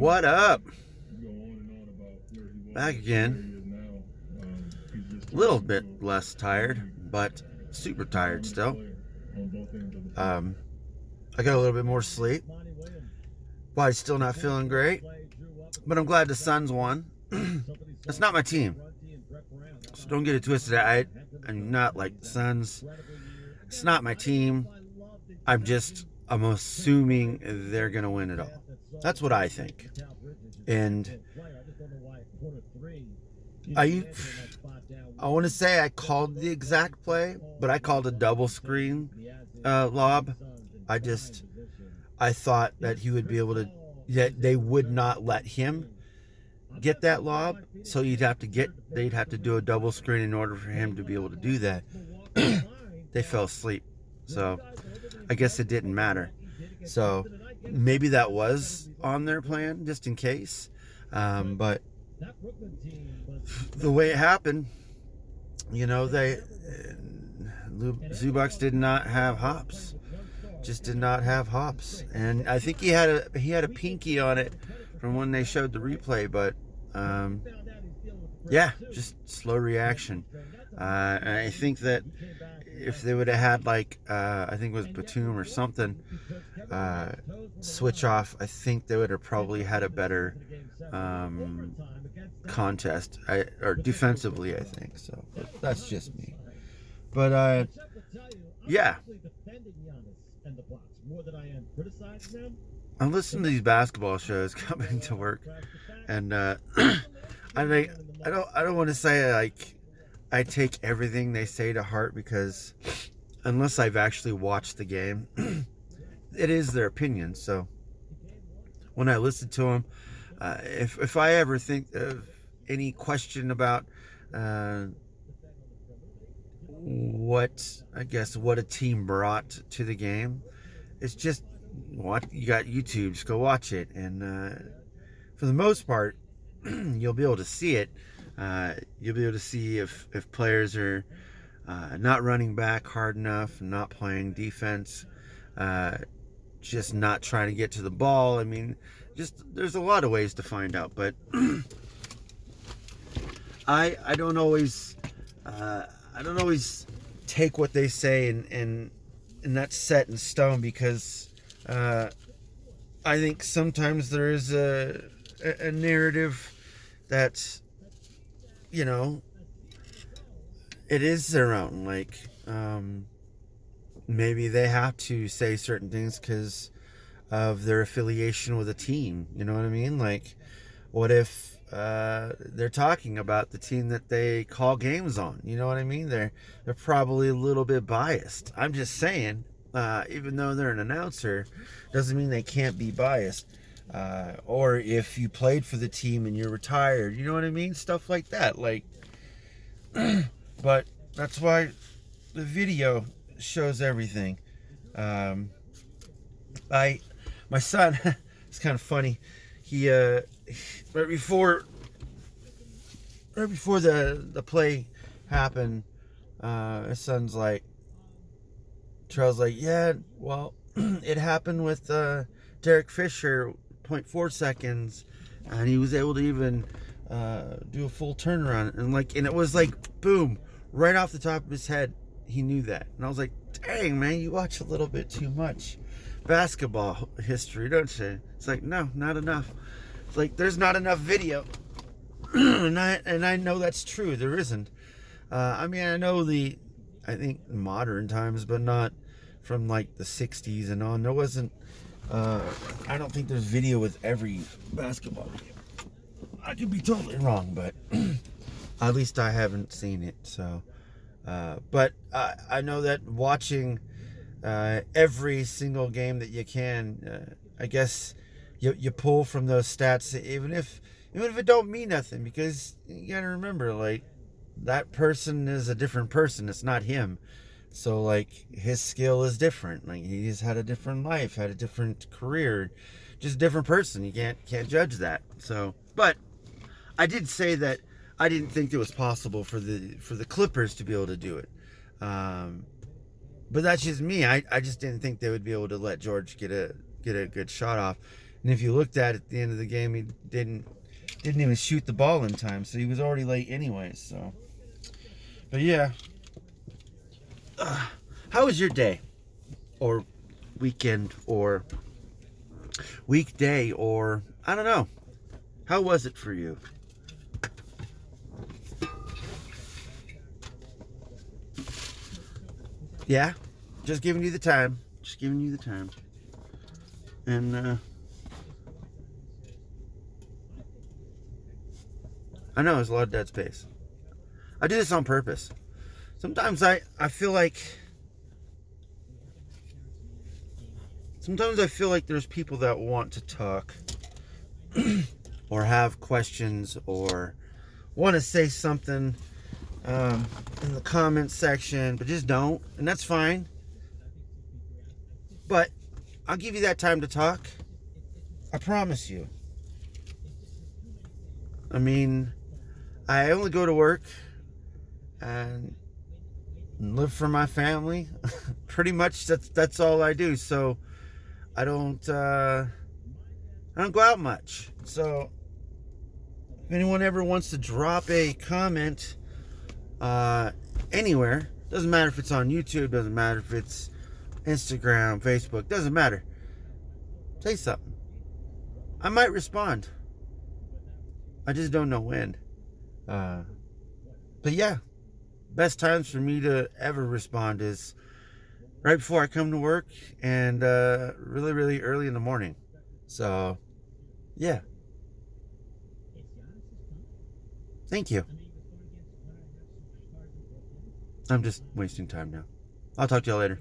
What up? Back again. A little bit less tired, but super tired still. Um, I got a little bit more sleep. Body's still not feeling great, but I'm glad the Suns won. That's not my team, so don't get it twisted. I, I'm not like the Suns. It's not my team. I'm just I'm assuming they're gonna win it all. That's what I think. And I I want to say I called the exact play, but I called a double screen uh, lob. I just I thought that he would be able to that they would not let him get that lob, so you'd have to get they'd have to do a double screen in order for him to be able to do that. they fell asleep, so I guess it didn't matter. So maybe that was on their plan just in case. Um, but the way it happened, you know, they Zubac did not have hops. Just did not have hops, and I think he had a he had a pinky on it from when they showed the replay. But um, yeah, just slow reaction. Uh, I think that if they would have had like uh, I think it was Batum or something uh, switch off, I think they would have probably had a better um, contest I, or defensively. I think so. But that's just me. But uh, yeah. I'm listening to these basketball shows coming to work, and uh, I mean, I don't I don't want to say like I take everything they say to heart because unless I've actually watched the game, it is their opinion. So when I listen to them, uh, if if I ever think of any question about uh, what I guess what a team brought to the game, it's just what you got YouTube. Just go watch it, and uh, for the most part, you'll be able to see it uh, you'll be able to see if, if players are uh, not running back hard enough, not playing defense, uh, just not trying to get to the ball. I mean, just there's a lot of ways to find out, but I I don't always uh, I don't always take what they say and and and that's set in stone because uh, I think sometimes there is a a narrative that's you know, it is their own. Like, um, maybe they have to say certain things because of their affiliation with a team. You know what I mean? Like, what if uh, they're talking about the team that they call games on? You know what I mean? They're they're probably a little bit biased. I'm just saying. Uh, even though they're an announcer, doesn't mean they can't be biased. Uh, or if you played for the team and you're retired, you know what I mean? Stuff like that. Like, but that's why the video shows everything. Um, I, my son, it's kind of funny. He, uh, right before, right before the the play happened, uh, his son's like, Charles, like, yeah, well, it happened with uh, Derek Fisher 0.4 seconds, and he was able to even uh, do a full turnaround. And like, and it was like, boom, right off the top of his head, he knew that. And I was like, dang, man, you watch a little bit too much basketball history, don't you? It's like, no, not enough. It's like there's not enough video, and I and I know that's true. There isn't. Uh, I mean, I know the, I think modern times, but not from like the '60s and on. There wasn't uh, I don't think there's video with every basketball game. I could be totally wrong, but at least I haven't seen it. So, uh, but I, I know that watching uh, every single game that you can, uh, I guess you, you pull from those stats, even if even if it don't mean nothing, because you gotta remember, like that person is a different person. It's not him. So like his skill is different. Like he's had a different life, had a different career, just a different person. You can't can't judge that. So, but I did say that I didn't think it was possible for the for the Clippers to be able to do it. Um, but that's just me. I, I just didn't think they would be able to let George get a get a good shot off. And if you looked at it at the end of the game, he didn't didn't even shoot the ball in time, so he was already late anyway. So, but yeah, uh, how was your day, or weekend, or weekday, or I don't know. How was it for you? Yeah, just giving you the time. Just giving you the time. And uh, I know there's a lot of dead space. I do this on purpose. Sometimes I, I feel like sometimes I feel like there's people that want to talk or have questions or want to say something um, in the comments section, but just don't, and that's fine. But I'll give you that time to talk. I promise you. I mean, I only go to work and live for my family. Pretty much that's that's all I do. So I don't uh I don't go out much. So if anyone ever wants to drop a comment uh anywhere, doesn't matter if it's on YouTube, doesn't matter if it's Instagram, Facebook, doesn't matter. Say something. I might respond. I just don't know when. Uh, but yeah, best times for me to ever respond is right before I come to work and uh, really, really early in the morning. So, yeah. Thank you. I'm just wasting time now. I'll talk to y'all later.